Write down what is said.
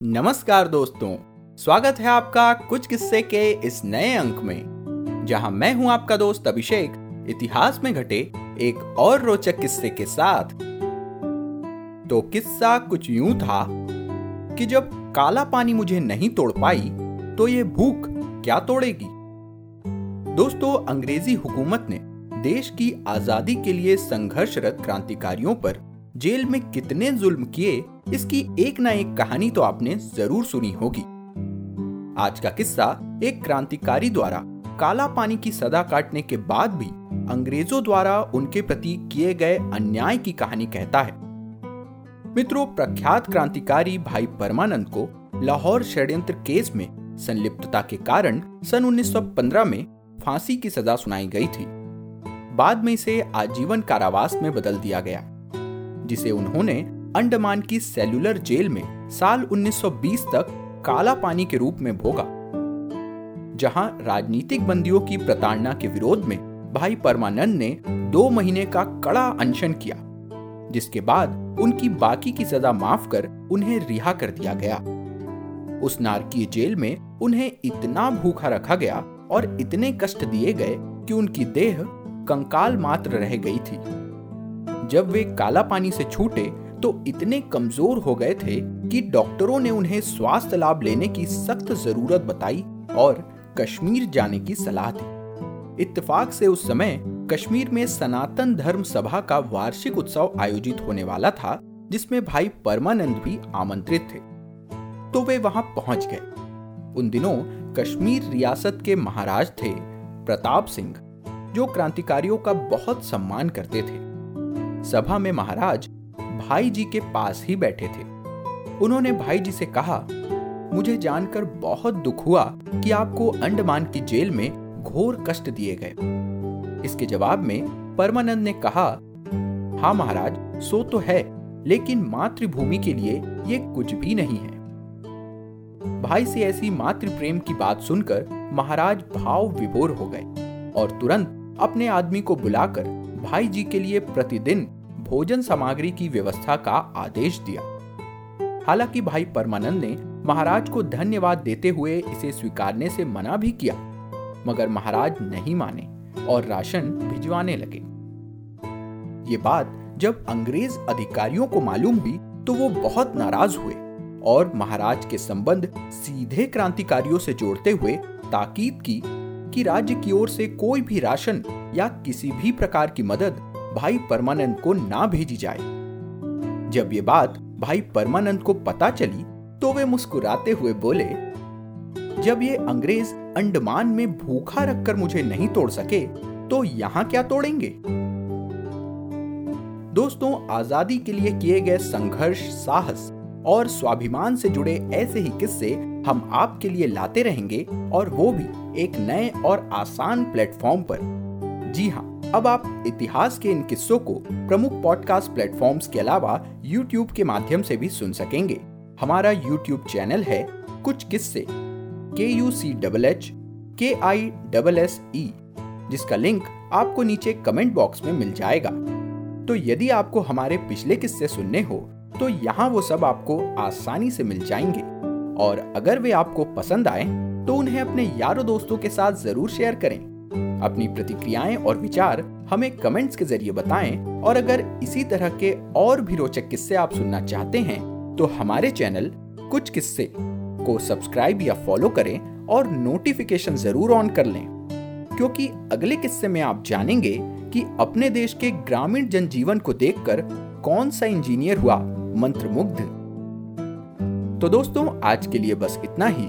नमस्कार दोस्तों, स्वागत है आपका कुछ किस्से के इस नए अंक में, जहाँ मैं हूँ आपका दोस्त अभिषेक, इतिहास में घटे एक और रोचक किस्से के साथ। तो किस्सा कुछ यूँ था कि जब काला पानी मुझे नहीं तोड़ पाई तो ये भूख क्या तोड़ेगी? दोस्तों, अंग्रेज़ी हुकूमत ने देश की आज़ादी के लिए संघर्षरत क्रांतिकारियों पर जेल में कितने जुल्म किए, इसकी एक ना एक कहानी तो आपने ज़रूर सुनी होगी। आज का किस्सा एक क्रांतिकारी द्वारा काला पानी की सजा काटने के बाद भी अंग्रेज़ों द्वारा उनके प्रति किए गए अन्याय की कहानी कहता है। मित्रों, प्रख्यात क्रांतिकारी भाई परमानंद को लाहौर षड्यंत्र केस में संलिप्तता के कारण सन 1915 में फांसी की सजा सुनाई गई थी। बाद में इसे आजीवन कारावास में बदल दिया गया। जिसे उन्होंने अंडमान की सेलुलर जेल में साल 1920 तक काला पानी के रूप में भोगा, जहाँ राजनीतिक बंदियों की प्रताड़ना के विरोध में भाई परमानंद ने दो महीने का कड़ा अनशन किया, जिसके बाद उनकी बाकी की सजा माफ़ कर उन्हें रिहा कर दिया गया। उस नारकीय जेल में उन्हें इतना भूखा रखा गया और इतने कष्ट दिए गए कि उनकी देह कंकाल मात्र रह गई थी। जब वे काला पानी से छूटे तो इतने कमज़ोर हो गए थे कि डॉक्टरों ने उन्हें स्वास्थ्य लाभ लेने की सख्त ज़रूरत बताई और कश्मीर जाने की सलाह दी। इत्तेफाक से उस समय कश्मीर में सनातन धर्म सभा का वार्षिक उत्सव आयोजित होने वाला था, जिसमें भाई परमानंद भी आमंत्रित थे। तो वे वहाँ पहुँच गए। उन दिनों कश्मीर रियासत के महाराज थे प्रताप सिंह, जो क्रांतिकारियों का बहुत सम्मान करते थे। सभा में महाराज भाई जी के पास ही बैठे थे। उन्होंने भाई जी से कहा, मुझे जानकर बहुत दुख हुआ कि आपको अंडमान की जेल में घोर कष्ट दिए गए। इसके जवाब में परमानंद ने कहा हाँ महाराज, सो तो है, लेकिन मातृभूमि के लिए ये कुछ भी नहीं है। भाई से ऐसी मातृ प्रेम की बात सुनकर महाराज भाव विभोर हो गए और तुरंत अपने आदमी को बुलाकर भाई जी के लिए प्रतिदिन भोजन सामग्री की व्यवस्था का आदेश दिया। हालाँकि भाई परमानंद ने महाराज को धन्यवाद देते हुए इसे स्वीकारने से मना भी किया, मगर महाराज नहीं माने और राशन भिजवाने लगे। ये बात जब अंग्रेज़ अधिकारियों को मालूम हुई तो वो बहुत नाराज़ हुए और महाराज के संबंध सीधे क्रांतिकारियों से जोड़ते हुए ताकीद की कि राज्य की ओर से कोई भी राशन या किसी भी प्रकार की मदद भाई परमानंद को ना भेजी जाए। जब ये बात भाई परमानंद को पता चली तो वे मुस्कुराते हुए बोले, जब ये अंग्रेज़ अंडमान में भूखा रखकर मुझे नहीं तोड़ सके तो यहाँ क्या तोड़ेंगे? दोस्तों, आज़ादी के लिए किए गए संघर्ष, साहस और स्वाभिमान से जुड़े ऐसे ही किस्से हम आपके लिए लाते रहेंगे और वो भी एक नए और आसान प्लेटफॉर्म पर। जी हाँ अब आप इतिहास के इन किस्सों को प्रमुख पॉडकास्ट प्लेटफॉर्म्स के अलावा YouTube के माध्यम से भी सुन सकेंगे। हमारा YouTube चैनल है कुछ किस्से। के यू सी डबल एच के आई डबल एस ई जिसका लिंक आपको नीचे कमेंट बॉक्स में मिल जाएगा। तो यदि आपको हमारे पिछले किस्से सुनने हो तो यहाँ वो सब आपको आसानी से मिल जाएँगे। और अगर वे आपको पसंद आए तो उन्हें अपने यारों दोस्तों के साथ ज़रूर शेयर करें। अपनी प्रतिक्रियाएँ और विचार हमें कमेंट्स के ज़रिए बताएँ। और अगर इसी तरह के और भी रोचक किस्से आप सुनना चाहते हैं तो हमारे चैनल कुछ किस्से को सब्सक्राइब या फॉलो करें और नोटिफिकेशन ज़रूर ऑन कर लें। क्योंकि अगले किस्से में आप जानेंगे कि अपने देश के ग्रामीण जनजीवन को देखकर कौन सा इंजीनियर हुआ मंत्रमुग्ध। तो दोस्तों, आज के लिए बस इतना ही।